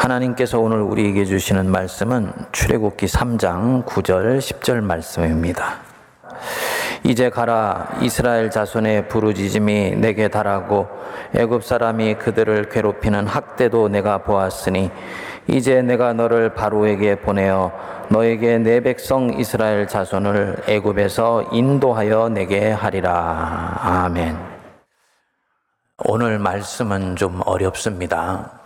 하나님께서 오늘 우리에게 주시는 말씀은 출애굽기 3장 9절 10절 말씀입니다. 이제 가라 이스라엘 자손의 부르짖음이 내게 달하고 애굽 사람이 그들을 괴롭히는 학대도 내가 보았으니 이제 내가 너를 바로에게 보내어 너에게 내 백성 이스라엘 자손을 애굽에서 인도하여 내게 하리라 아멘. 오늘 말씀은 좀 어렵습니다.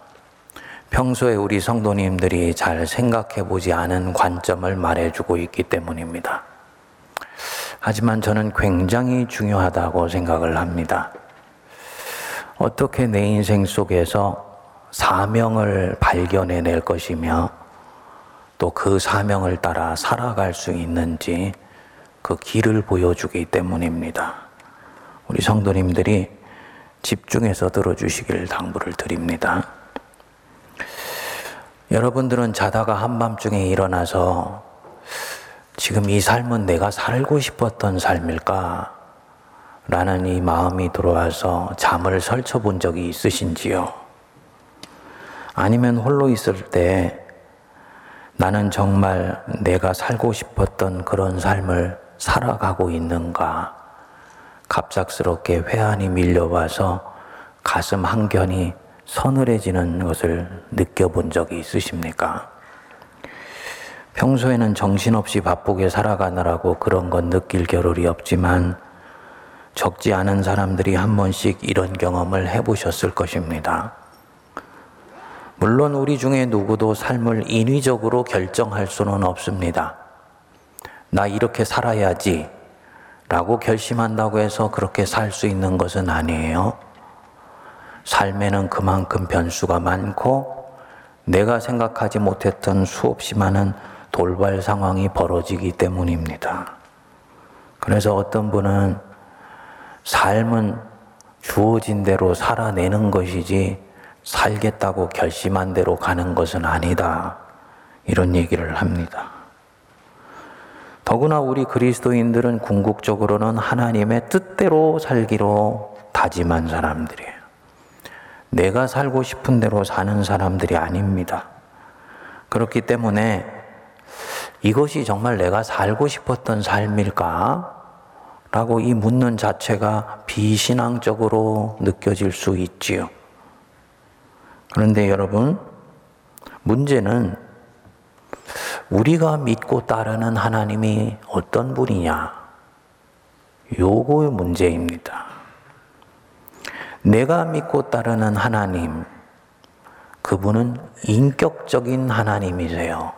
평소에 우리 성도님들이 잘 생각해 보지 않은 관점을 말해주고 있기 때문입니다. 하지만 저는 굉장히 중요하다고 생각을 합니다. 어떻게 내 인생 속에서 사명을 발견해 낼 것이며 또 그 사명을 따라 살아갈 수 있는지 그 길을 보여주기 때문입니다. 우리 성도님들이 집중해서 들어주시길 당부를 드립니다. 여러분들은 자다가 한밤중에 일어나서 지금 이 삶은 내가 살고 싶었던 삶일까? 라는 이 마음이 들어와서 잠을 설쳐 본 적이 있으신지요? 아니면 홀로 있을 때 나는 정말 내가 살고 싶었던 그런 삶을 살아가고 있는가? 갑작스럽게 회한이 밀려와서 가슴 한켠이 서늘해지는 것을 느껴본 적이 있으십니까? 평소에는 정신없이 바쁘게 살아가느라고 그런 건 느낄 겨를이 없지만 적지 않은 사람들이 한 번씩 이런 경험을 해보셨을 것입니다. 물론 우리 중에 누구도 삶을 인위적으로 결정할 수는 없습니다. 나 이렇게 살아야지 라고 결심한다고 해서 그렇게 살 수 있는 것은 아니에요. 삶에는 그만큼 변수가 많고 내가 생각하지 못했던 수없이 많은 돌발 상황이 벌어지기 때문입니다. 그래서 어떤 분은 삶은 주어진 대로 살아내는 것이지 살겠다고 결심한 대로 가는 것은 아니다. 이런 얘기를 합니다. 더구나 우리 그리스도인들은 궁극적으로는 하나님의 뜻대로 살기로 다짐한 사람들이에요. 내가 살고 싶은 대로 사는 사람들이 아닙니다. 그렇기 때문에 이것이 정말 내가 살고 싶었던 삶일까? 라고 이 묻는 자체가 비신앙적으로 느껴질 수 있지요. 그런데 여러분, 문제는 우리가 믿고 따르는 하나님이 어떤 분이냐? 요거의 문제입니다. 내가 믿고 따르는 하나님, 그분은 인격적인 하나님이세요.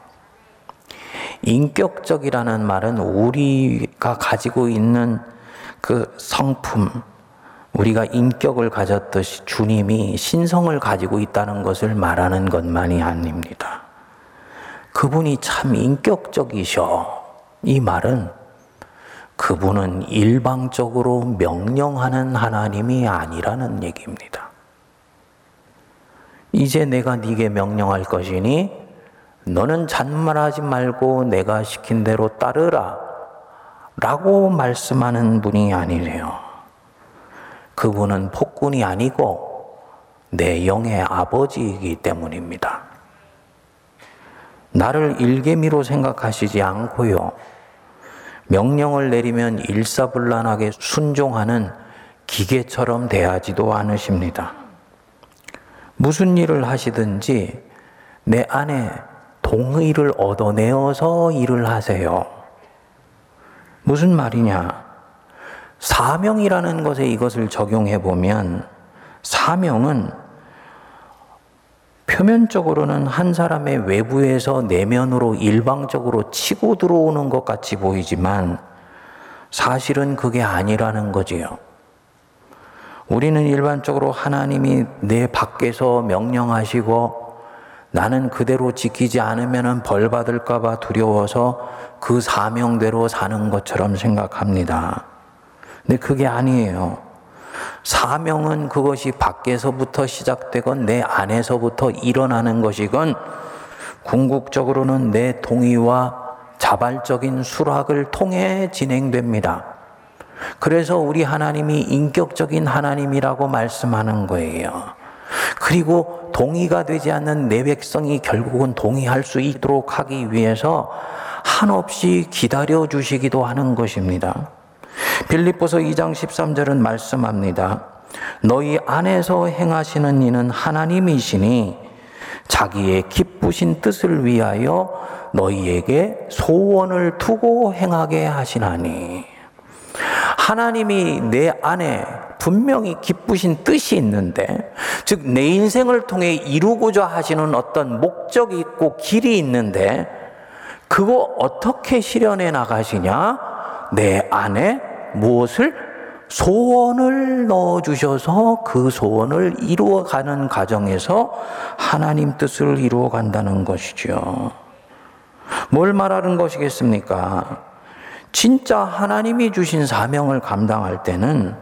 인격적이라는 말은 우리가 가지고 있는 그 성품, 우리가 인격을 가졌듯이 주님이 신성을 가지고 있다는 것을 말하는 것만이 아닙니다. 그분이 참 인격적이셔. 이 말은 그분은 일방적으로 명령하는 하나님이 아니라는 얘기입니다. 이제 내가 네게 명령할 것이니 너는 잔말하지 말고 내가 시킨 대로 따르라. 라고 말씀하는 분이 아니래요. 그분은 폭군이 아니고 내 영의 아버지이기 때문입니다. 나를 일개미로 생각하시지 않고요. 명령을 내리면 일사불란하게 순종하는 기계처럼 대하지도 않으십니다. 무슨 일을 하시든지 내 안에 동의를 얻어내어서 일을 하세요. 무슨 말이냐? 사명이라는 것에 이것을 적용해 보면 사명은 표면적으로는 한 사람의 외부에서 내면으로 일방적으로 치고 들어오는 것 같이 보이지만 사실은 그게 아니라는 거지요. 우리는 일반적으로 하나님이 내 밖에서 명령하시고 나는 그대로 지키지 않으면 벌 받을까봐 두려워서 그 사명대로 사는 것처럼 생각합니다. 근데 그게 아니에요. 사명은 그것이 밖에서부터 시작되건 내 안에서부터 일어나는 것이건 궁극적으로는 내 동의와 자발적인 수락을 통해 진행됩니다. 그래서 우리 하나님이 인격적인 하나님이라고 말씀하는 거예요. 그리고 동의가 되지 않는 내 백성이 결국은 동의할 수 있도록 하기 위해서 한없이 기다려 주시기도 하는 것입니다. 빌립보서 2장 13절은 말씀합니다. 너희 안에서 행하시는 이는 하나님이시니 자기의 기쁘신 뜻을 위하여 너희에게 소원을 두고 행하게 하시나니 하나님이 내 안에 분명히 기쁘신 뜻이 있는데, 즉, 내 인생을 통해 이루고자 하시는 어떤 목적이 있고 길이 있는데, 그거 어떻게 실현해 나가시냐? 내 안에 무엇을? 소원을 넣어 주셔서 그 소원을 이루어 가는 과정에서 하나님 뜻을 이루어 간다는 것이죠. 뭘 말하는 것이겠습니까? 진짜 하나님이 주신 사명을 감당할 때는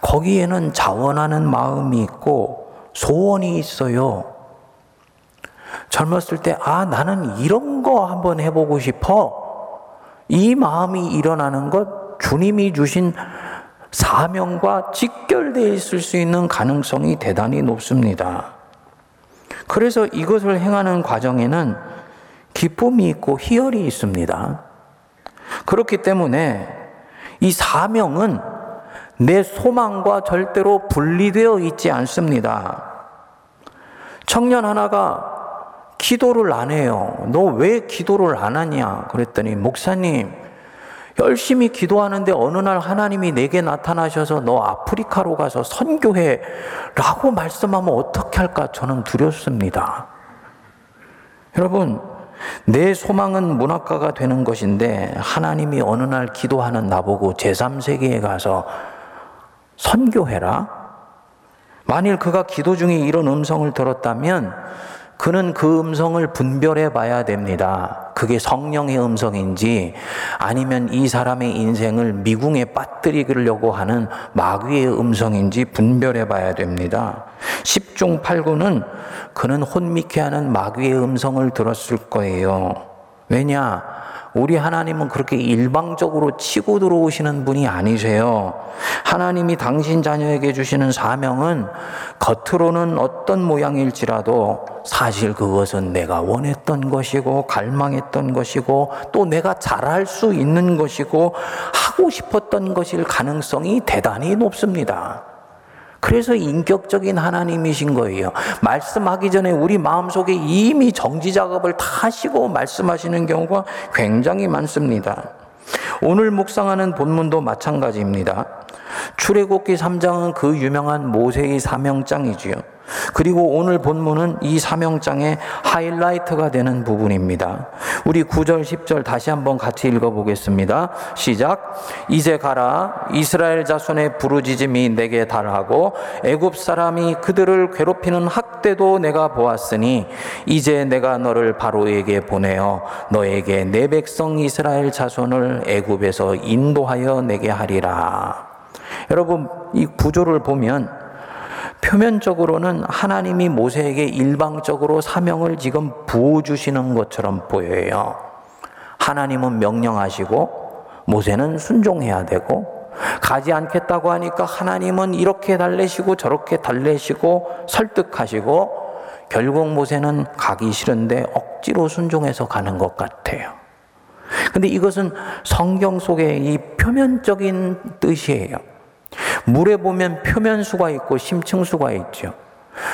거기에는 자원하는 마음이 있고 소원이 있어요. 젊었을 때, 아, 나는 이런 거 한번 해보고 싶어. 이 마음이 일어나는 것 주님이 주신 사명과 직결되어 있을 수 있는 가능성이 대단히 높습니다. 그래서 이것을 행하는 과정에는 기쁨이 있고 희열이 있습니다. 그렇기 때문에 이 사명은 내 소망과 절대로 분리되어 있지 않습니다. 청년 하나가 기도를 안 해요. 너 왜 기도를 안 하냐? 그랬더니, 목사님, 열심히 기도하는데 어느 날 하나님이 내게 나타나셔서 너 아프리카로 가서 선교해 라고 말씀하면 어떻게 할까 저는 두렵습니다. 여러분, 내 소망은 문학가가 되는 것인데 하나님이 어느 날 기도하는 나보고 제3세계에 가서 선교해라? 만일 그가 기도 중에 이런 음성을 들었다면 그는 그 음성을 분별해 봐야 됩니다. 그게 성령의 음성인지 아니면 이 사람의 인생을 미궁에 빠뜨리려고 하는 마귀의 음성인지 분별해 봐야 됩니다. 10중 8구는 그는 혼미케 하는 마귀의 음성을 들었을 거예요. 왜냐? 우리 하나님은 그렇게 일방적으로 치고 들어오시는 분이 아니세요. 하나님이 당신 자녀에게 주시는 사명은 겉으로는 어떤 모양일지라도 사실 그것은 내가 원했던 것이고 갈망했던 것이고 또 내가 잘할 수 있는 것이고 하고 싶었던 것일 가능성이 대단히 높습니다. 그래서 인격적인 하나님이신 거예요. 말씀하기 전에 우리 마음속에 이미 정지 작업을 다 하시고 말씀하시는 경우가 굉장히 많습니다. 오늘 묵상하는 본문도 마찬가지입니다. 출애굽기 3장은 그 유명한 모세의 사명장이지요. 그리고 오늘 본문은 이 사명장의 하이라이트가 되는 부분입니다. 우리 9절, 10절 다시 한번 같이 읽어보겠습니다. 시작. 이제 가라. 이스라엘 자손의 부르짖음이 내게 달하고 애굽 사람이 그들을 괴롭히는 학대도 내가 보았으니 이제 내가 너를 바로에게 보내어 너에게 내 백성 이스라엘 자손을 애굽에서 인도하여 내게 하리라. 여러분 이 구조를 보면 표면적으로는 하나님이 모세에게 일방적으로 사명을 지금 부어주시는 것처럼 보여요. 하나님은 명령하시고 모세는 순종해야 되고 가지 않겠다고 하니까 하나님은 이렇게 달래시고 저렇게 달래시고 설득하시고 결국 모세는 가기 싫은데 억지로 순종해서 가는 것 같아요. 근데 이것은 성경 속의 이 표면적인 뜻이에요. 물에 보면 표면수가 있고 심층수가 있죠.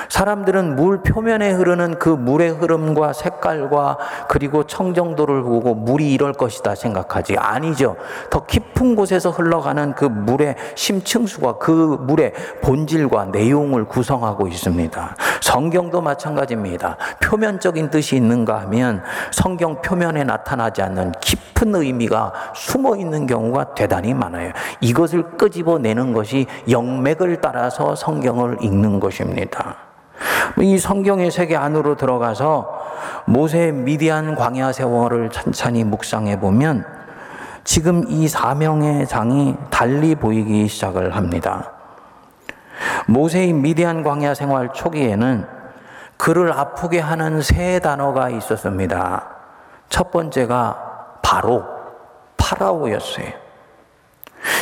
사람들은 물 표면에 흐르는 그 물의 흐름과 색깔과 그리고 청정도를 보고 물이 이럴 것이다 생각하지 아니죠. 더 깊은 곳에서 흘러가는 그 물의 심층수가 그 물의 본질과 내용을 구성하고 있습니다. 성경도 마찬가지입니다. 표면적인 뜻이 있는가 하면 성경 표면에 나타나지 않는 깊은 의미가 숨어 있는 경우가 대단히 많아요. 이것을 끄집어내는 것이 영맥을 따라서 성경을 읽는 것입니다. 이 성경의 세계 안으로 들어가서 모세 미디안 광야 세월을 찬찬히 묵상해 보면 지금 이 사명의 장이 달리 보이기 시작을 합니다. 모세의 미디안 광야 생활 초기에는 그를 아프게 하는 세 단어가 있었습니다. 첫 번째가 바로 파라오였어요.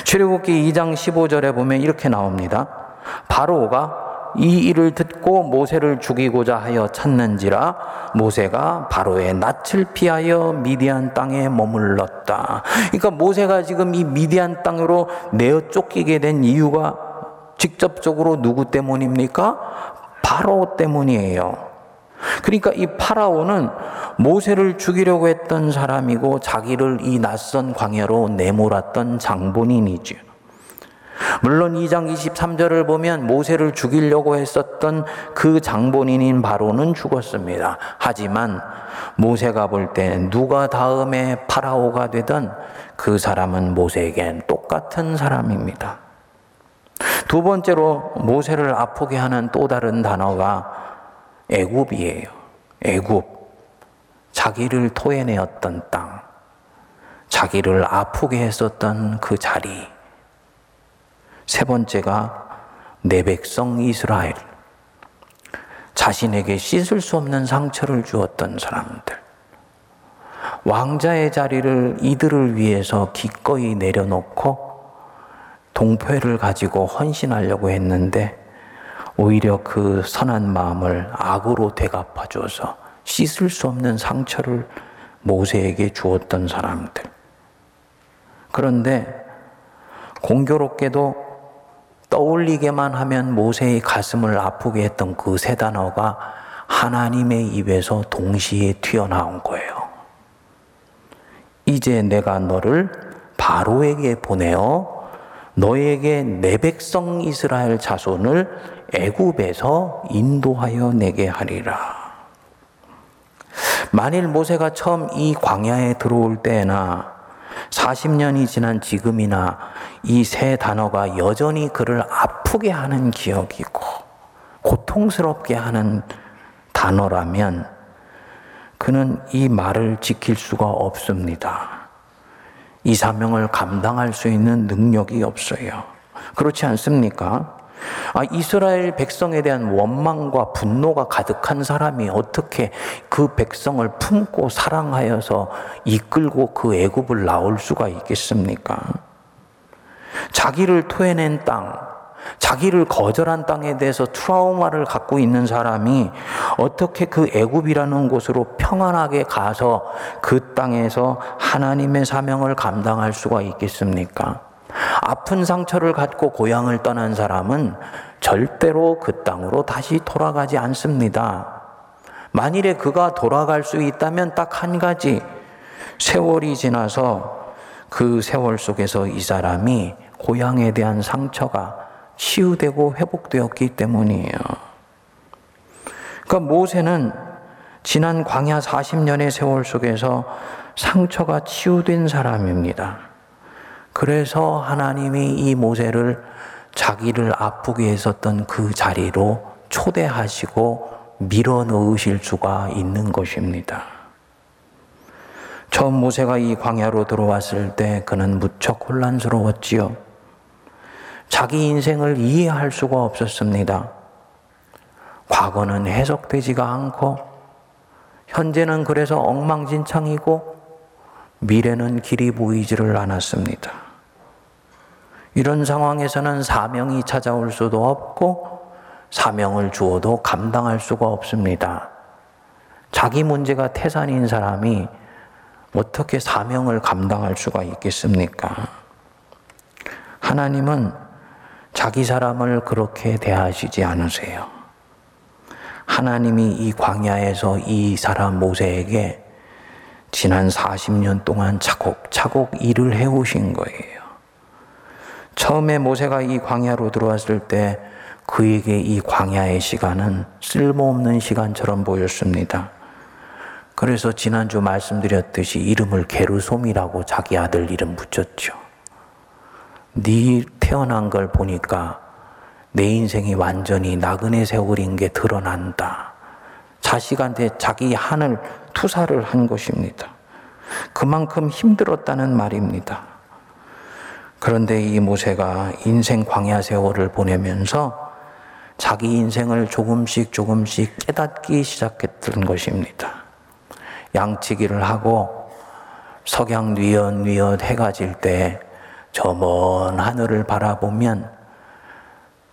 출애굽기 2장 15절에 보면 이렇게 나옵니다. 바로가 이 일을 듣고 모세를 죽이고자 하여 찾는지라 모세가 바로의 낯을 피하여 미디안 땅에 머물렀다. 그러니까 모세가 지금 이 미디안 땅으로 내어 쫓기게 된 이유가 직접적으로 누구 때문입니까? 바로 때문이에요. 그러니까 이 파라오는 모세를 죽이려고 했던 사람이고 자기를 이 낯선 광야로 내몰았던 장본인이죠. 물론 2장 23절을 보면 모세를 죽이려고 했었던 그 장본인인 바로는 죽었습니다. 하지만 모세가 볼 때 누가 다음에 파라오가 되던 그 사람은 모세에겐 똑같은 사람입니다. 두 번째로 모세를 아프게 하는 또 다른 단어가 애굽이에요. 애굽. 자기를 토해내었던 땅. 자기를 아프게 했었던 그 자리. 세 번째가 내 백성 이스라엘. 자신에게 씻을 수 없는 상처를 주었던 사람들. 왕자의 자리를 이들을 위해서 기꺼이 내려놓고 동표를 가지고 헌신하려고 했는데 오히려 그 선한 마음을 악으로 되갚아 줘서 씻을 수 없는 상처를 모세에게 주었던 사람들. 그런데 공교롭게도 떠올리게만 하면 모세의 가슴을 아프게 했던 그 세 단어가 하나님의 입에서 동시에 튀어나온 거예요. 이제 내가 너를 바로에게 보내어 너에게 내 백성 이스라엘 자손을 애굽에서 인도하여 내게 하리라. 만일 모세가 처음 이 광야에 들어올 때나 40년이 지난 지금이나 이 세 단어가 여전히 그를 아프게 하는 기억이고 고통스럽게 하는 단어라면 그는 이 말을 지킬 수가 없습니다. 이 사명을 감당할 수 있는 능력이 없어요. 그렇지 않습니까? 아, 이스라엘 백성에 대한 원망과 분노가 가득한 사람이 어떻게 그 백성을 품고 사랑하여서 이끌고 그 애굽을 나올 수가 있겠습니까? 자기를 토해낸 땅, 자기를 거절한 땅에 대해서 트라우마를 갖고 있는 사람이 어떻게 그 애굽이라는 곳으로 평안하게 가서 그 땅에서 하나님의 사명을 감당할 수가 있겠습니까? 아픈 상처를 갖고 고향을 떠난 사람은 절대로 그 땅으로 다시 돌아가지 않습니다. 만일에 그가 돌아갈 수 있다면 딱 한 가지 세월이 지나서 그 세월 속에서 이 사람이 고향에 대한 상처가 치유되고 회복되었기 때문이에요. 그러니까 모세는 지난 광야 40년의 세월 속에서 상처가 치유된 사람입니다. 그래서 하나님이 이 모세를 자기를 아프게 했었던 그 자리로 초대하시고 밀어 넣으실 수가 있는 것입니다. 처음 모세가 이 광야로 들어왔을 때 그는 무척 혼란스러웠지요. 자기 인생을 이해할 수가 없었습니다. 과거는 해석되지가 않고, 현재는 그래서 엉망진창이고, 미래는 길이 보이지를 않았습니다. 이런 상황에서는 사명이 찾아올 수도 없고 사명을 주어도 감당할 수가 없습니다. 자기 문제가 태산인 사람이 어떻게 사명을 감당할 수가 있겠습니까? 하나님은 자기 사람을 그렇게 대하시지 않으세요. 하나님이 이 광야에서 이 사람 모세에게 지난 40년 동안 차곡차곡 일을 해오신 거예요. 처음에 모세가 이 광야로 들어왔을 때 그에게 이 광야의 시간은 쓸모없는 시간처럼 보였습니다. 그래서 지난주 말씀드렸듯이 이름을 게르솜이라고 자기 아들 이름 붙였죠. 네 태어난 걸 보니까 내 인생이 완전히 나그네 세월인 게 드러난다. 자식한테 자기 한을 투사를 한 것입니다. 그만큼 힘들었다는 말입니다. 그런데 이 모세가 인생 광야 세월을 보내면서 자기 인생을 조금씩 조금씩 깨닫기 시작했던 것입니다. 양치기를 하고 석양 뉘엿뉘엿 해가 질 때 저 먼 하늘을 바라보면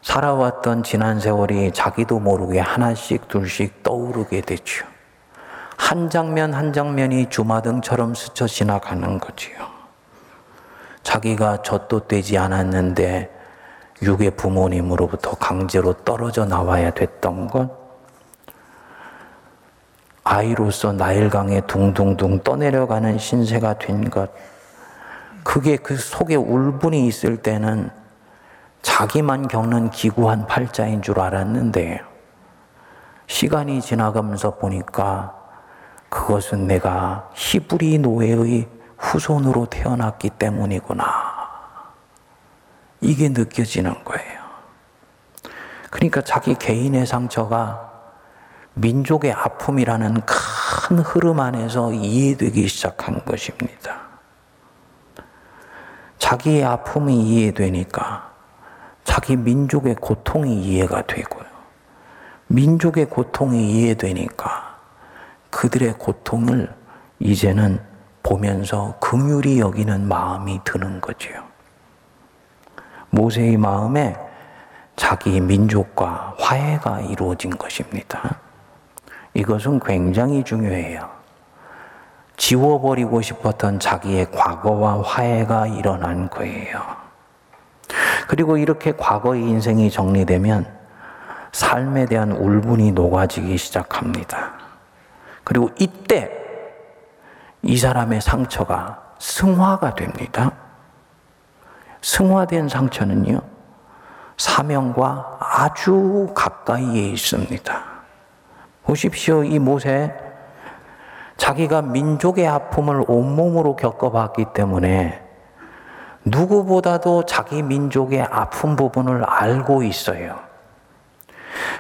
살아왔던 지난 세월이 자기도 모르게 하나씩 둘씩 떠오르게 되죠. 한 장면 한 장면이 주마등처럼 스쳐 지나가는 거지요. 자기가 젖도 떼지 않았는데 육의 부모님으로부터 강제로 떨어져 나와야 됐던 것, 아이로서 나일강에 둥둥둥 떠내려가는 신세가 된 것, 그게 그 속에 울분이 있을 때는 자기만 겪는 기구한 팔자인 줄 알았는데, 시간이 지나가면서 보니까 그것은 내가 히브리 노예의 후손으로 태어났기 때문이구나. 이게 느껴지는 거예요. 그러니까 자기 개인의 상처가 민족의 아픔이라는 큰 흐름 안에서 이해되기 시작한 것입니다. 자기의 아픔이 이해되니까 자기 민족의 고통이 이해가 되고요. 민족의 고통이 이해되니까 그들의 고통을 이제는 보면서 긍휼히 여기는 마음이 드는 거지요. 모세의 마음에 자기 민족과 화해가 이루어진 것입니다. 이것은 굉장히 중요해요. 지워버리고 싶었던 자기의 과거와 화해가 일어난 거예요. 그리고 이렇게 과거의 인생이 정리되면 삶에 대한 울분이 녹아지기 시작합니다. 그리고 이때 이 사람의 상처가 승화가 됩니다. 승화된 상처는요, 사명과 아주 가까이에 있습니다. 보십시오. 이 모세, 자기가 민족의 아픔을 온몸으로 겪어봤기 때문에 누구보다도 자기 민족의 아픈 부분을 알고 있어요.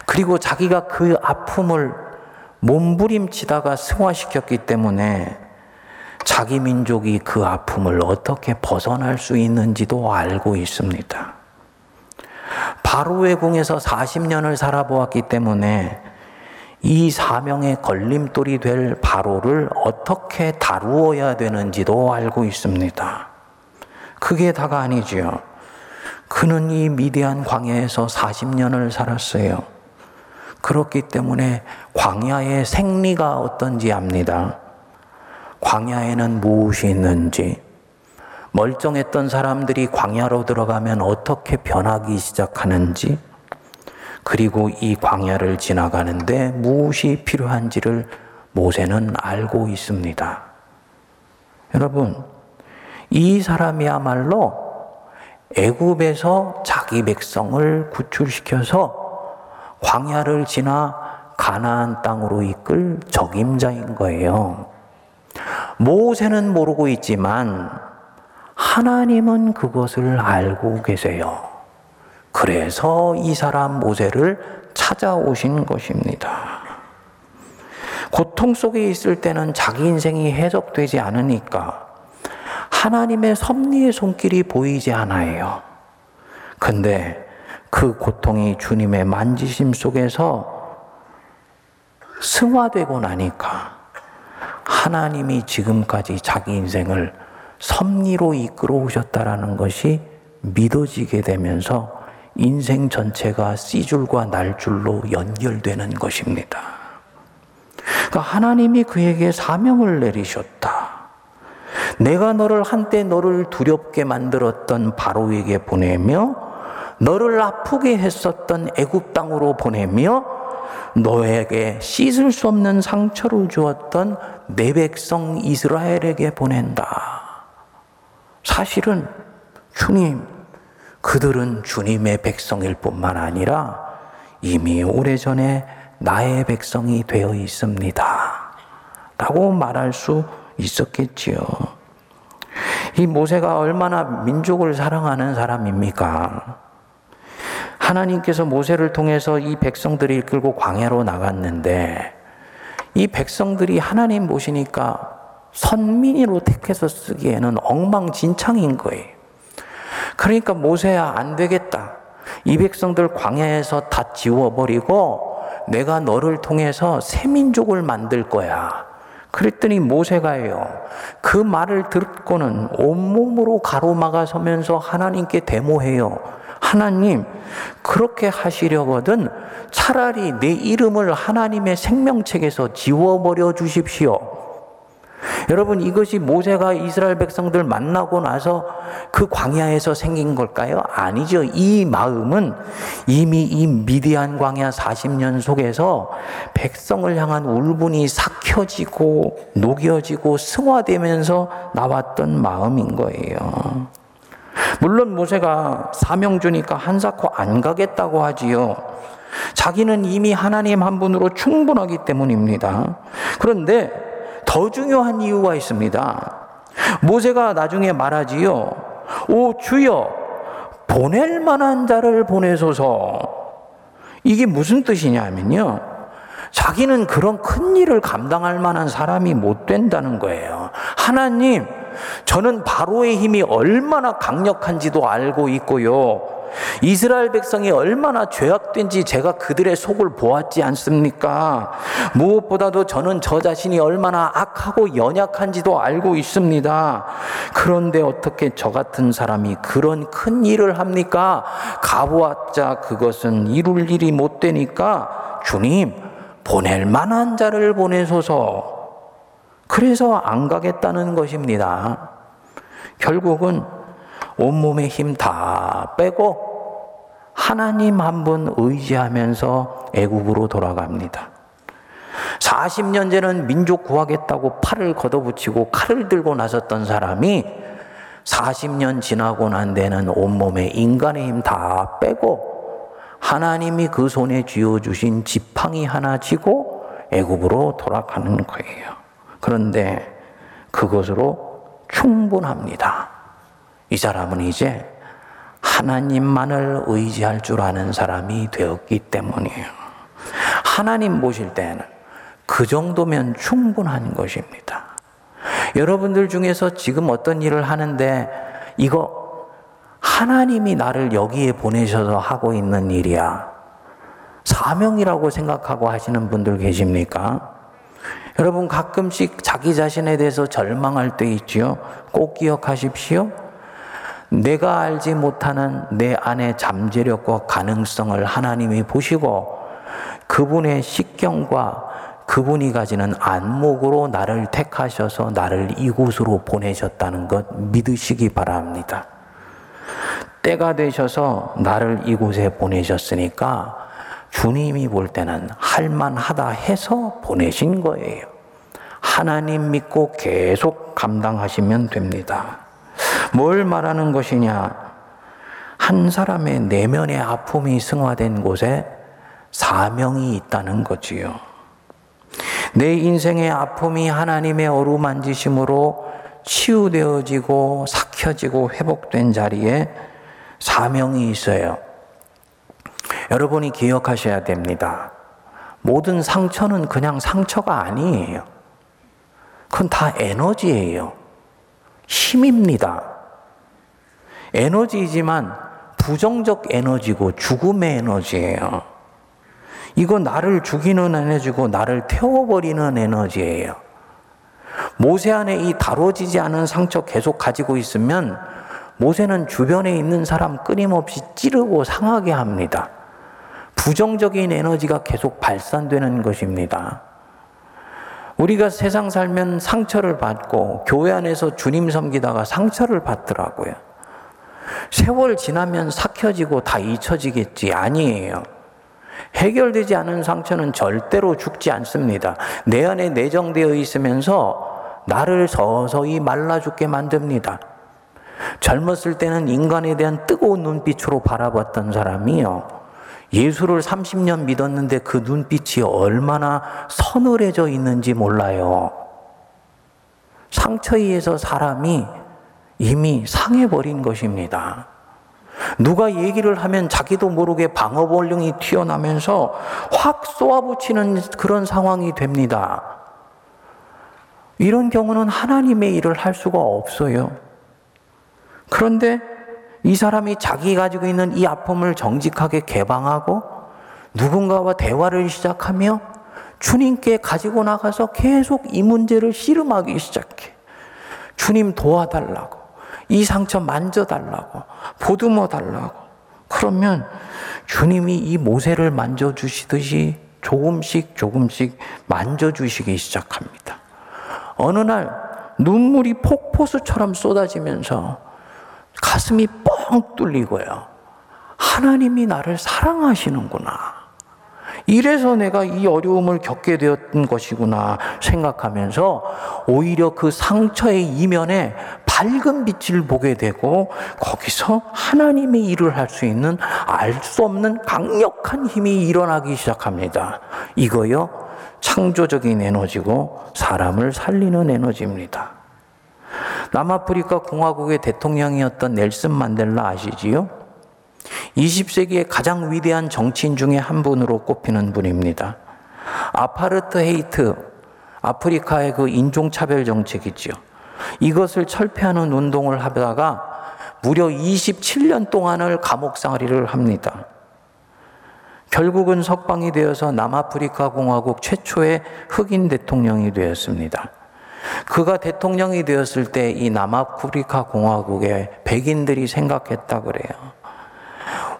그리고 자기가 그 아픔을 몸부림치다가 승화시켰기 때문에 자기 민족이 그 아픔을 어떻게 벗어날 수 있는지도 알고 있습니다. 바로의 궁에서 40년을 살아보았기 때문에 이 사명의 걸림돌이 될 바로를 어떻게 다루어야 되는지도 알고 있습니다. 그게 다가 아니지요. 그는 이 미대한 광야에서 40년을 살았어요. 그렇기 때문에 광야의 생리가 어떤지 압니다. 광야에는 무엇이 있는지, 멀쩡했던 사람들이 광야로 들어가면 어떻게 변하기 시작하는지, 그리고 이 광야를 지나가는데 무엇이 필요한지를 모세는 알고 있습니다. 여러분, 이 사람이야말로 애굽에서 자기 백성을 구출시켜서 광야를 지나 가나안 땅으로 이끌 적임자인 거예요. 모세는 모르고 있지만 하나님은 그것을 알고 계세요. 그래서 이 사람 모세를 찾아오신 것입니다. 고통 속에 있을 때는 자기 인생이 해석되지 않으니까 하나님의 섭리의 손길이 보이지 않아요. 근데 그 고통이 주님의 만지심 속에서 승화되고 나니까 하나님이 지금까지 자기 인생을 섭리로 이끌어 오셨다라는 것이 믿어지게 되면서 인생 전체가 C줄과 날줄로 연결되는 것입니다. 그러니까 하나님이 그에게 사명을 내리셨다. 내가 너를 한때 너를 두렵게 만들었던 바로에게 보내며 너를 아프게 했었던 애굽 땅으로 보내며 너에게 씻을 수 없는 상처를 주었던 내 백성 이스라엘에게 보낸다. 사실은 주님 그들은 주님의 백성일 뿐만 아니라 이미 오래전에 나의 백성이 되어 있습니다. 라고 말할 수 있었겠지요. 이 모세가 얼마나 민족을 사랑하는 사람입니까? 하나님께서 모세를 통해서 이 백성들이 이끌고 광야로 나갔는데 이 백성들이 하나님 보시니까 선민으로 택해서 쓰기에는 엉망진창인 거예요. 그러니까 모세야 안 되겠다. 이 백성들 광야에서 다 지워버리고 내가 너를 통해서 새 민족을 만들 거야. 그랬더니 모세가요. 그 말을 듣고는 온몸으로 가로막아 서면서 하나님께 데모해요. 하나님, 그렇게 하시려거든 차라리 내 이름을 하나님의 생명책에서 지워버려 주십시오. 여러분 이것이 모세가 이스라엘 백성들 만나고 나서 그 광야에서 생긴 걸까요? 아니죠. 이 마음은 이미 이 미디안 광야 40년 속에서 백성을 향한 울분이 삭혀지고 녹여지고 승화되면서 나왔던 마음인 거예요. 물론 모세가 사명 주니까 한사코 안 가겠다고 하지요. 자기는 이미 하나님 한 분으로 충분하기 때문입니다. 그런데 더 중요한 이유가 있습니다. 모세가 나중에 말하지요. 오 주여 보낼 만한 자를 보내소서. 이게 무슨 뜻이냐면요. 자기는 그런 큰 일을 감당할 만한 사람이 못 된다는 거예요. 하나님, 저는 바로의 힘이 얼마나 강력한지도 알고 있고요. 이스라엘 백성이 얼마나 죄악된지 제가 그들의 속을 보았지 않습니까? 무엇보다도 저는 저 자신이 얼마나 악하고 연약한지도 알고 있습니다. 그런데 어떻게 저 같은 사람이 그런 큰 일을 합니까? 가보았자 그것은 이룰 일이 못 되니까 주님, 보낼 만한 자를 보내소서. 그래서 안 가겠다는 것입니다. 결국은 온몸의 힘 다 빼고 하나님 한 분 의지하면서 애국으로 돌아갑니다. 40년 전은 민족 구하겠다고 팔을 걷어붙이고 칼을 들고 나섰던 사람이 40년 지나고 난 데는 온몸에 인간의 힘 다 빼고 하나님이 그 손에 쥐어주신 지팡이 하나 쥐고 애굽으로 돌아가는 거예요. 그런데 그것으로 충분합니다. 이 사람은 이제 하나님만을 의지할 줄 아는 사람이 되었기 때문이에요. 하나님 보실 때는 그 정도면 충분한 것입니다. 여러분들 중에서 지금 어떤 일을 하는데 이거 하나님이 나를 여기에 보내셔서 하고 있는 일이야. 사명이라고 생각하고 하시는 분들 계십니까? 여러분 가끔씩 자기 자신에 대해서 절망할 때 있지요. 꼭 기억하십시오. 내가 알지 못하는 내 안의 잠재력과 가능성을 하나님이 보시고 그분의 식경과 그분이 가지는 안목으로 나를 택하셔서 나를 이곳으로 보내셨다는 것 믿으시기 바랍니다. 때가 되셔서 나를 이곳에 보내셨으니까 주님이 볼 때는 할만하다 해서 보내신 거예요. 하나님 믿고 계속 감당하시면 됩니다. 뭘 말하는 것이냐? 한 사람의 내면의 아픔이 승화된 곳에 사명이 있다는 거지요. 내 인생의 아픔이 하나님의 어루만지심으로 치유되어지고 삭혀지고 회복된 자리에 사명이 있어요. 여러분이 기억하셔야 됩니다. 모든 상처는 그냥 상처가 아니에요. 그건 다 에너지예요. 힘입니다. 에너지이지만 부정적 에너지고 죽음의 에너지예요. 이거 나를 죽이는 에너지고 나를 태워버리는 에너지예요. 모세 안에 이 다뤄지지 않은 상처 계속 가지고 있으면 모세는 주변에 있는 사람 끊임없이 찌르고 상하게 합니다. 부정적인 에너지가 계속 발산되는 것입니다. 우리가 세상 살면 상처를 받고 교회 안에서 주님 섬기다가 상처를 받더라고요. 세월 지나면 삭혀지고 다 잊혀지겠지. 아니에요. 해결되지 않은 상처는 절대로 죽지 않습니다. 내 안에 내정되어 있으면서 나를 서서히 말라 죽게 만듭니다. 젊었을 때는 인간에 대한 뜨거운 눈빛으로 바라봤던 사람이요. 예수를 30년 믿었는데 그 눈빛이 얼마나 서늘해져 있는지 몰라요. 상처에 의해서 사람이 이미 상해버린 것입니다. 누가 얘기를 하면 자기도 모르게 방어본능이 튀어나면서 확 쏘아붙이는 그런 상황이 됩니다. 이런 경우는 하나님의 일을 할 수가 없어요. 그런데 이 사람이 자기 가지고 있는 이 아픔을 정직하게 개방하고 누군가와 대화를 시작하며 주님께 가지고 나가서 계속 이 문제를 씨름하기 시작해. 주님 도와달라고. 이 상처 만져달라고. 보듬어 달라고. 그러면 주님이 이 모세를 만져주시듯이 조금씩 조금씩 만져주시기 시작합니다. 어느 날 눈물이 폭포수처럼 쏟아지면서 가슴이 뻥 뚫리고요. 하나님이 나를 사랑하시는구나. 이래서 내가 이 어려움을 겪게 되었던 것이구나 생각하면서 오히려 그 상처의 이면에 밝은 빛을 보게 되고 거기서 하나님의 일을 할 수 있는 알 수 없는 강력한 힘이 일어나기 시작합니다. 이거요, 창조적인 에너지고 사람을 살리는 에너지입니다. 남아프리카 공화국의 대통령이었던 넬슨 만델라 아시지요? 20세기의 가장 위대한 정치인 중에 한 분으로 꼽히는 분입니다. 아파르트 헤이트, 아프리카의 그 인종차별 정책이지요. 이것을 철폐하는 운동을 하다가 무려 27년 동안을 감옥살이를 합니다. 결국은 석방이 되어서 남아프리카 공화국 최초의 흑인 대통령이 되었습니다. 그가 대통령이 되었을 때 이 남아프리카 공화국의 백인들이 생각했다 그래요.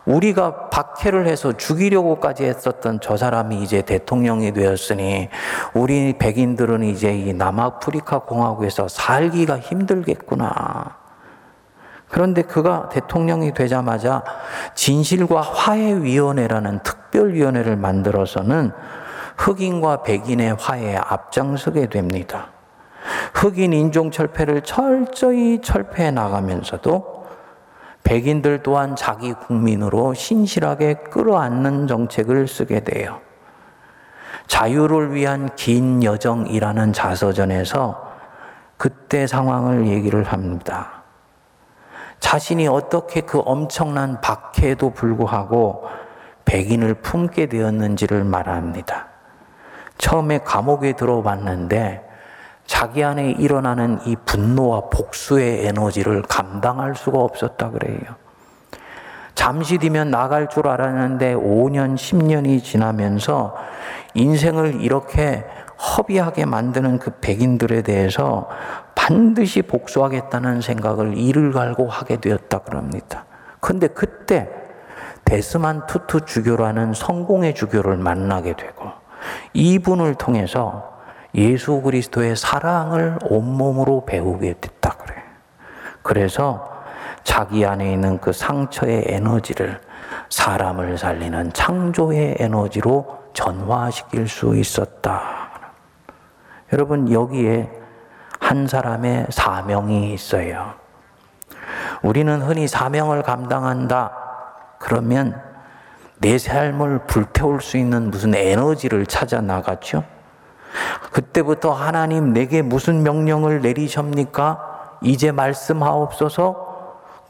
우리가 박해를 해서 죽이려고까지 했었던 저 사람이 이제 대통령이 되었으니 우리 백인들은 이제 이 남아프리카 공화국에서 살기가 힘들겠구나. 그런데 그가 대통령이 되자마자 진실과 화해위원회라는 특별위원회를 만들어서는 흑인과 백인의 화해에 앞장서게 됩니다. 흑인 인종 철폐를 철저히 철폐해 나가면서도 백인들 또한 자기 국민으로 신실하게 끌어안는 정책을 쓰게 돼요. 자유를 위한 긴 여정이라는 자서전에서 그때 상황을 얘기를 합니다. 자신이 어떻게 그 엄청난 박해에도 불구하고 백인을 품게 되었는지를 말합니다. 처음에 감옥에 들어봤는데 자기 안에 일어나는 이 분노와 복수의 에너지를 감당할 수가 없었다 그래요. 잠시 뒤면 나갈 줄 알았는데 5년, 10년이 지나면서 인생을 이렇게 허비하게 만드는 그 백인들에 대해서 반드시 복수하겠다는 생각을 이를 갈고 하게 되었다 그럽니다. 근데 그때 데스만 투투 주교라는 성공의 주교를 만나게 되고 이분을 통해서 예수 그리스도의 사랑을 온몸으로 배우게 됐다 그래. 그래서 자기 안에 있는 그 상처의 에너지를 사람을 살리는 창조의 에너지로 전화시킬 수 있었다. 여러분, 여기에 한 사람의 사명이 있어요. 우리는 흔히 사명을 감당한다. 그러면 내 삶을 불태울 수 있는 무슨 에너지를 찾아 나갔죠? 그때부터 하나님 내게 무슨 명령을 내리십니까? 이제 말씀하옵소서.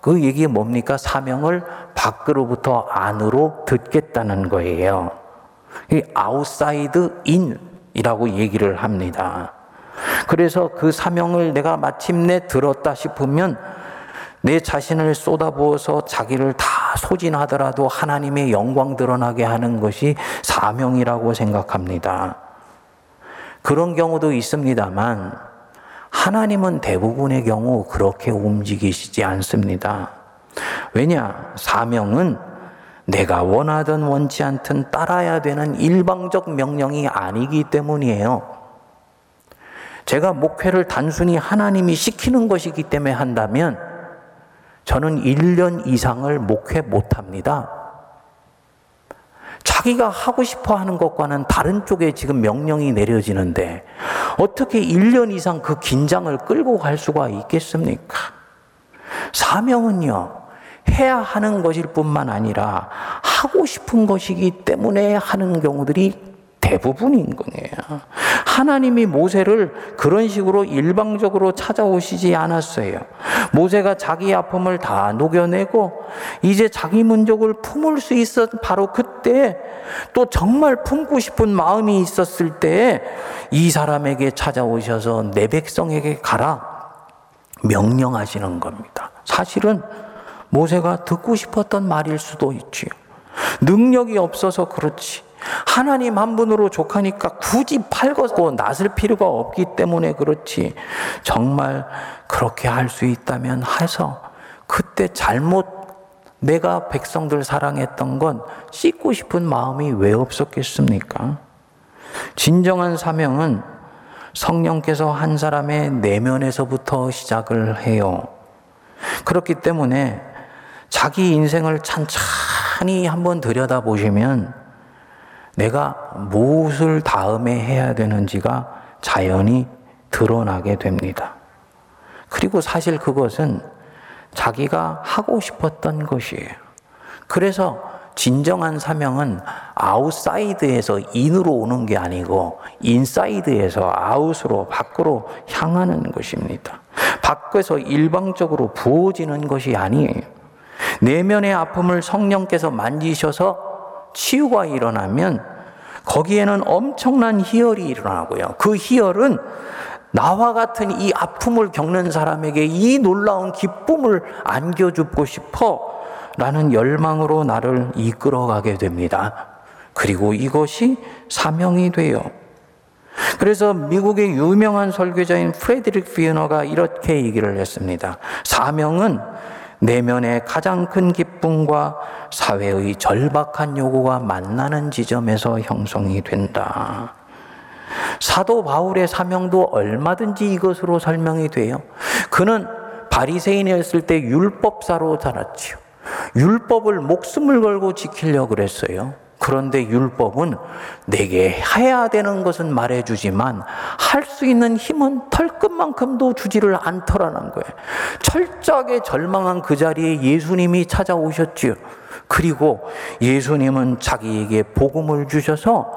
그 얘기 뭡니까? 사명을 밖으로부터 안으로 듣겠다는 거예요. 이 outside in이라고 얘기를 합니다. 그래서 그 사명을 내가 마침내 들었다 싶으면 내 자신을 쏟아부어서 자기를 다 소진하더라도 하나님의 영광 드러나게 하는 것이 사명이라고 생각합니다. 그런 경우도 있습니다만 하나님은 대부분의 경우 그렇게 움직이시지 않습니다. 왜냐? 사명은 내가 원하든 원치 않든 따라야 되는 일방적 명령이 아니기 때문이에요. 제가 목회를 단순히 하나님이 시키는 것이기 때문에 한다면 저는 1년 이상을 목회 못 합니다. 자기가 하고 싶어 하는 것과는 다른 쪽에 지금 명령이 내려지는데 어떻게 1년 이상 그 긴장을 끌고 갈 수가 있겠습니까? 사명은요, 해야 하는 것일 뿐만 아니라 하고 싶은 것이기 때문에 하는 경우들이 대부분인 거예요. 하나님이 모세를 그런 식으로 일방적으로 찾아오시지 않았어요. 모세가 자기 아픔을 다 녹여내고 이제 자기 문족을 품을 수 있었 바로 그때 또 정말 품고 싶은 마음이 있었을 때 이 사람에게 찾아오셔서 내 백성에게 가라 명령하시는 겁니다. 사실은 모세가 듣고 싶었던 말일 수도 있지요. 능력이 없어서 그렇지. 하나님 한 분으로 족하니까 굳이 팔고 낫을 필요가 없기 때문에 그렇지. 정말 그렇게 할 수 있다면 해서 그때 잘못 내가 백성들 사랑했던 건 씻고 싶은 마음이 왜 없었겠습니까? 진정한 사명은 성령께서 한 사람의 내면에서부터 시작을 해요. 그렇기 때문에 자기 인생을 찬찬히 한번 들여다보시면 내가 무엇을 다음에 해야 되는지가 자연히 드러나게 됩니다. 그리고 사실 그것은 자기가 하고 싶었던 것이에요. 그래서 진정한 사명은 outside에서 in으로 오는 게 아니고 inside에서 out으로 밖으로 향하는 것입니다. 밖에서 일방적으로 부어지는 것이 아니에요. 내면의 아픔을 성령께서 만지셔서 치유가 일어나면 거기에는 엄청난 희열이 일어나고요. 그 희열은 나와 같은 이 아픔을 겪는 사람에게 이 놀라운 기쁨을 안겨주고 싶어 라는 열망으로 나를 이끌어가게 됩니다. 그리고 이것이 사명이 돼요. 그래서 미국의 유명한 설교자인 프레드릭 피어너가 이렇게 얘기를 했습니다. 사명은 내면의 가장 큰 기쁨과 사회의 절박한 요구가 만나는 지점에서 형성이 된다. 사도 바울의 사명도 얼마든지 이것으로 설명이 돼요. 그는 바리새인이었을 때 율법사로 자랐지요. 율법을 목숨을 걸고 지키려고 그랬어요. 그런데 율법은 내게 해야 되는 것은 말해주지만 할 수 있는 힘은 털끝만큼도 주지를 않더라는 거예요. 철저하게 절망한 그 자리에 예수님이 찾아오셨지요. 그리고 예수님은 자기에게 복음을 주셔서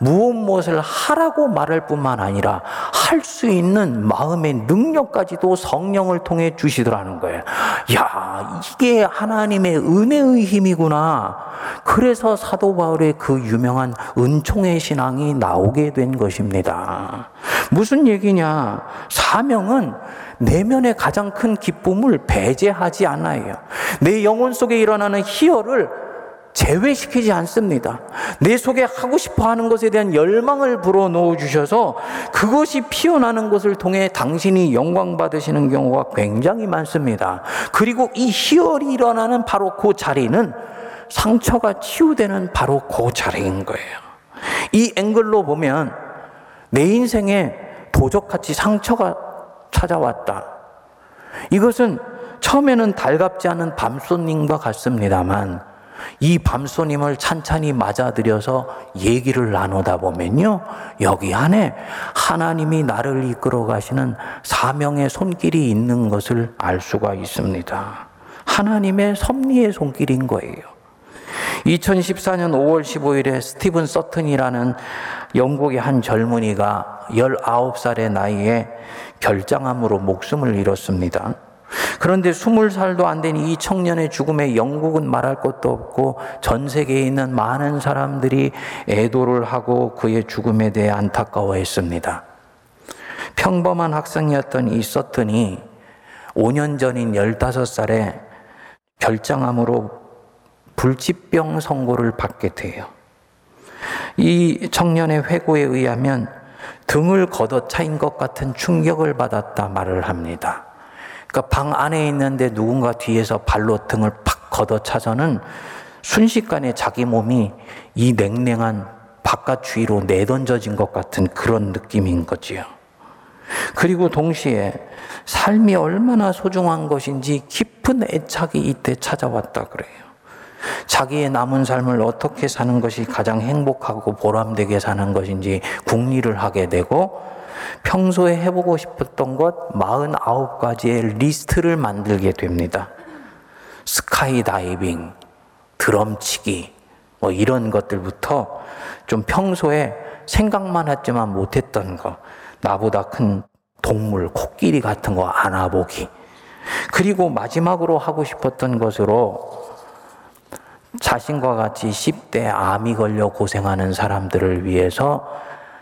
무엇 무엇을 하라고 말할 뿐만 아니라 할 수 있는 마음의 능력까지도 성령을 통해 주시더라는 거예요. 야, 이게 하나님의 은혜의 힘이구나. 그래서 사도 바울의 그 유명한 은총의 신앙이 나오게 된 것입니다. 무슨 얘기냐? 사명은 내면의 가장 큰 기쁨을 배제하지 않아요. 내 영혼 속에 일어나는 희열을 제외시키지 않습니다. 내 속에 하고 싶어 하는 것에 대한 열망을 불어넣어 주셔서 그것이 피어나는 것을 통해 당신이 영광 받으시는 경우가 굉장히 많습니다. 그리고 이 희열이 일어나는 바로 그 자리는 상처가 치유되는 바로 그 자리인 거예요. 이 앵글로 보면 내 인생에 도적같이 상처가 찾아왔다. 이것은 처음에는 달갑지 않은 밤손님과 같습니다만 이 밤손님을 찬찬히 맞아들여서 얘기를 나누다 보면요. 여기 안에 하나님이 나를 이끌어 가시는 사명의 손길이 있는 것을 알 수가 있습니다. 하나님의 섭리의 손길인 거예요. 2014년 5월 15일에 스티븐 서튼이라는 영국의 한 젊은이가 19살의 나이에 결장암으로 목숨을 잃었습니다. 그런데 스물 살도 안 된 이 청년의 죽음에 영국은 말할 것도 없고 전 세계에 있는 많은 사람들이 애도를 하고 그의 죽음에 대해 안타까워했습니다. 평범한 학생이었던 이 서튼이 5년 전인 15살에 결장암으로 불치병 선고를 받게 돼요. 이 청년의 회고에 의하면 등을 걷어 차인 것 같은 충격을 받았다 말을 합니다. 그러니까 방 안에 있는데 누군가 뒤에서 발로 등을 팍 걷어 차서는 순식간에 자기 몸이 이 냉랭한 바깥 주위로 내던져진 것 같은 그런 느낌인 거지요. 그리고 동시에 삶이 얼마나 소중한 것인지 깊은 애착이 이때 찾아왔다 그래요. 자기의 남은 삶을 어떻게 사는 것이 가장 행복하고 보람되게 사는 것인지 궁리를 하게 되고 평소에 해보고 싶었던 것 49가지의 리스트를 만들게 됩니다. 스카이 다이빙, 드럼치기, 뭐 이런 것들부터 좀 평소에 생각만 했지만 못했던 거, 나보다 큰 동물, 코끼리 같은 거 안아보기. 그리고 마지막으로 하고 싶었던 것으로 자신과 같이 10대 암이 걸려 고생하는 사람들을 위해서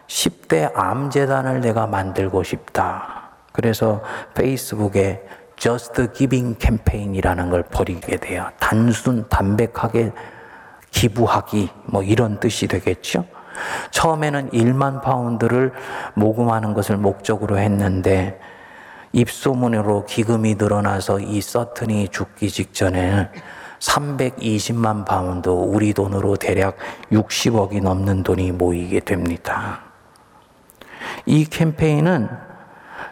10대 암 재단을 내가 만들고 싶다. 그래서 페이스북에 Just Giving 캠페인이라는 걸 벌이게 돼요. 단순, 담백하게 기부하기, 뭐 이런 뜻이 되겠죠. 처음에는 1만 파운드를 모금하는 것을 목적으로 했는데 입소문으로 기금이 늘어나서 이 서튼이 죽기 직전에는 320만 파운드, 우리 돈으로 대략 60억이 넘는 돈이 모이게 됩니다. 이 캠페인은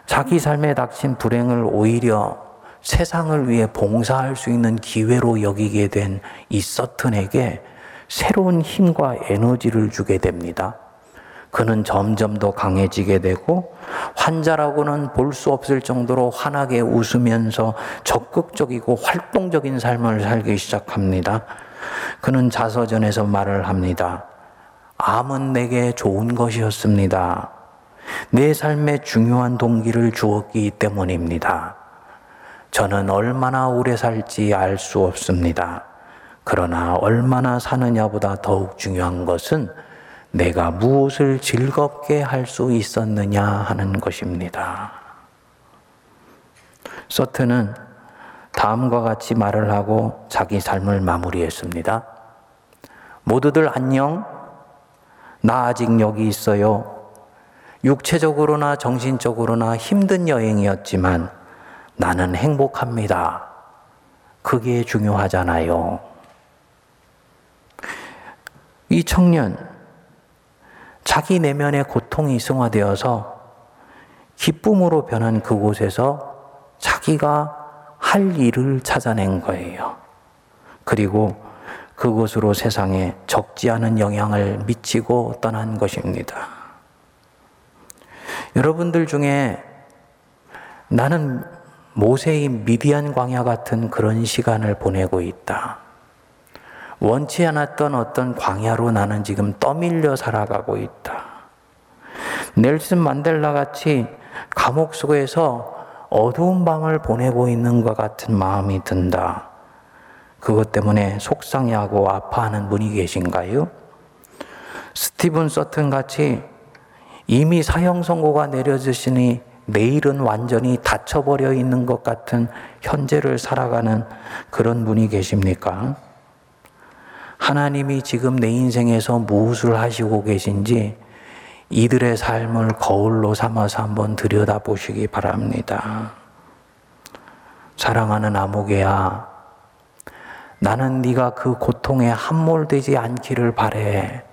자기 삶에 닥친 불행을 오히려 세상을 위해 봉사할 수 있는 기회로 여기게 된 이 서튼에게 새로운 힘과 에너지를 주게 됩니다. 그는 점점 더 강해지게 되고 환자라고는 볼 수 없을 정도로 환하게 웃으면서 적극적이고 활동적인 삶을 살기 시작합니다. 그는 자서전에서 말을 합니다. 암은 내게 좋은 것이었습니다. 내 삶의 중요한 동기를 주었기 때문입니다. 저는 얼마나 오래 살지 알 수 없습니다. 그러나 얼마나 사느냐보다 더욱 중요한 것은 내가 무엇을 즐겁게 할 수 있었느냐 하는 것입니다. 서트는 다음과 같이 말을 하고 자기 삶을 마무리했습니다. 모두들 안녕. 나 아직 여기 있어요. 육체적으로나 정신적으로나 힘든 여행이었지만 나는 행복합니다. 그게 중요하잖아요. 이 청년, 자기 내면의 고통이 승화되어서 기쁨으로 변한 그곳에서 자기가 할 일을 찾아낸 거예요. 그리고 그곳으로 세상에 적지 않은 영향을 미치고 떠난 것입니다. 여러분들 중에 나는 모세의 미디안 광야 같은 그런 시간을 보내고 있다. 원치 않았던 어떤 광야로 나는 지금 떠밀려 살아가고 있다. 넬슨 만델라 같이 감옥 속에서 어두운 밤을 보내고 있는 것 같은 마음이 든다. 그것 때문에 속상해하고 아파하는 분이 계신가요? 스티븐 서튼 같이 이미 사형 선고가 내려지시니 내일은 완전히 닫혀버려 있는 것 같은 현재를 살아가는 그런 분이 계십니까? 하나님이 지금 내 인생에서 무엇을 하시고 계신지 이들의 삶을 거울로 삼아서 한번 들여다 보시기 바랍니다. 사랑하는 아무개야, 나는 네가 그 고통에 함몰되지 않기를 바래.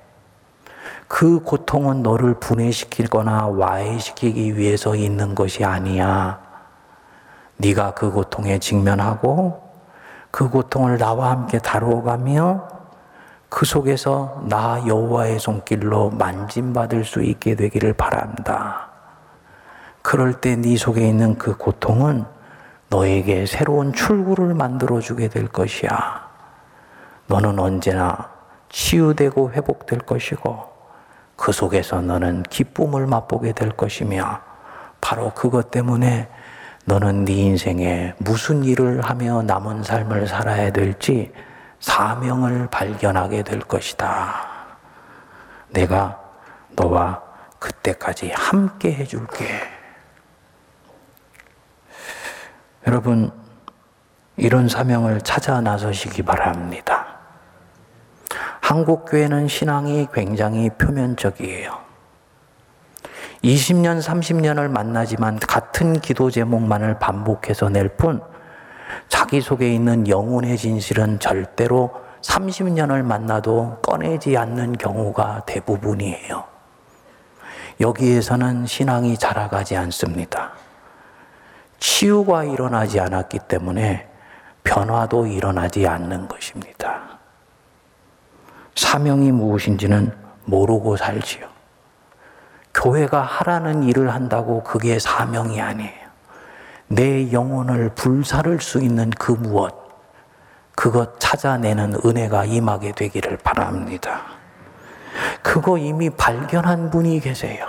그 고통은 너를 분해시키거나 와해시키기 위해서 있는 것이 아니야. 네가 그 고통에 직면하고 그 고통을 나와 함께 다루어가며 그 속에서 나 여호와의 손길로 만짐받을 수 있게 되기를 바란다. 그럴 때 네 속에 있는 그 고통은 너에게 새로운 출구를 만들어 주게 될 것이야. 너는 언제나 치유되고 회복될 것이고 그 속에서 너는 기쁨을 맛보게 될 것이며 바로 그것 때문에 너는 네 인생에 무슨 일을 하며 남은 삶을 살아야 될지 사명을 발견하게 될 것이다. 내가 너와 그때까지 함께 해줄게. 여러분, 이런 사명을 찾아 나서시기 바랍니다. 한국 교회는 신앙이 굉장히 표면적이에요. 20년, 30년을 만나지만 같은 기도 제목만을 반복해서 낼 뿐, 자기 속에 있는 영혼의 진실은 절대로 30년을 만나도 꺼내지 않는 경우가 대부분이에요. 여기에서는 신앙이 자라가지 않습니다. 치유가 일어나지 않았기 때문에 변화도 일어나지 않는 것입니다. 사명이 무엇인지는 모르고 살지요. 교회가 하라는 일을 한다고 그게 사명이 아니에요. 내 영혼을 불사를 수 있는 그 무엇, 그것 찾아내는 은혜가 임하게 되기를 바랍니다. 그거 이미 발견한 분이 계세요.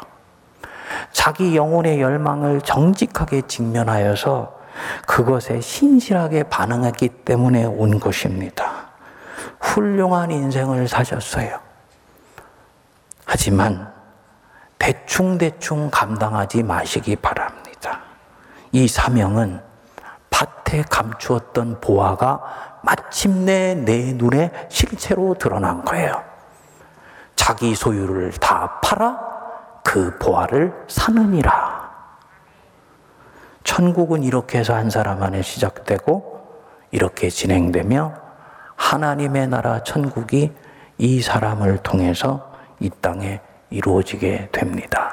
자기 영혼의 열망을 정직하게 직면하여서 그것에 신실하게 반응했기 때문에 온 것입니다. 훌륭한 인생을 사셨어요. 하지만 대충대충 감당하지 마시기 바랍니다. 이 사명은 밭에 감추었던 보화가 마침내 내 눈에 실체로 드러난 거예요. 자기 소유를 다 팔아 그 보화를 사느니라. 천국은 이렇게 해서 한 사람 안에 시작되고 이렇게 진행되며 하나님의 나라 천국이 이 사람을 통해서 이 땅에 이루어지게 됩니다.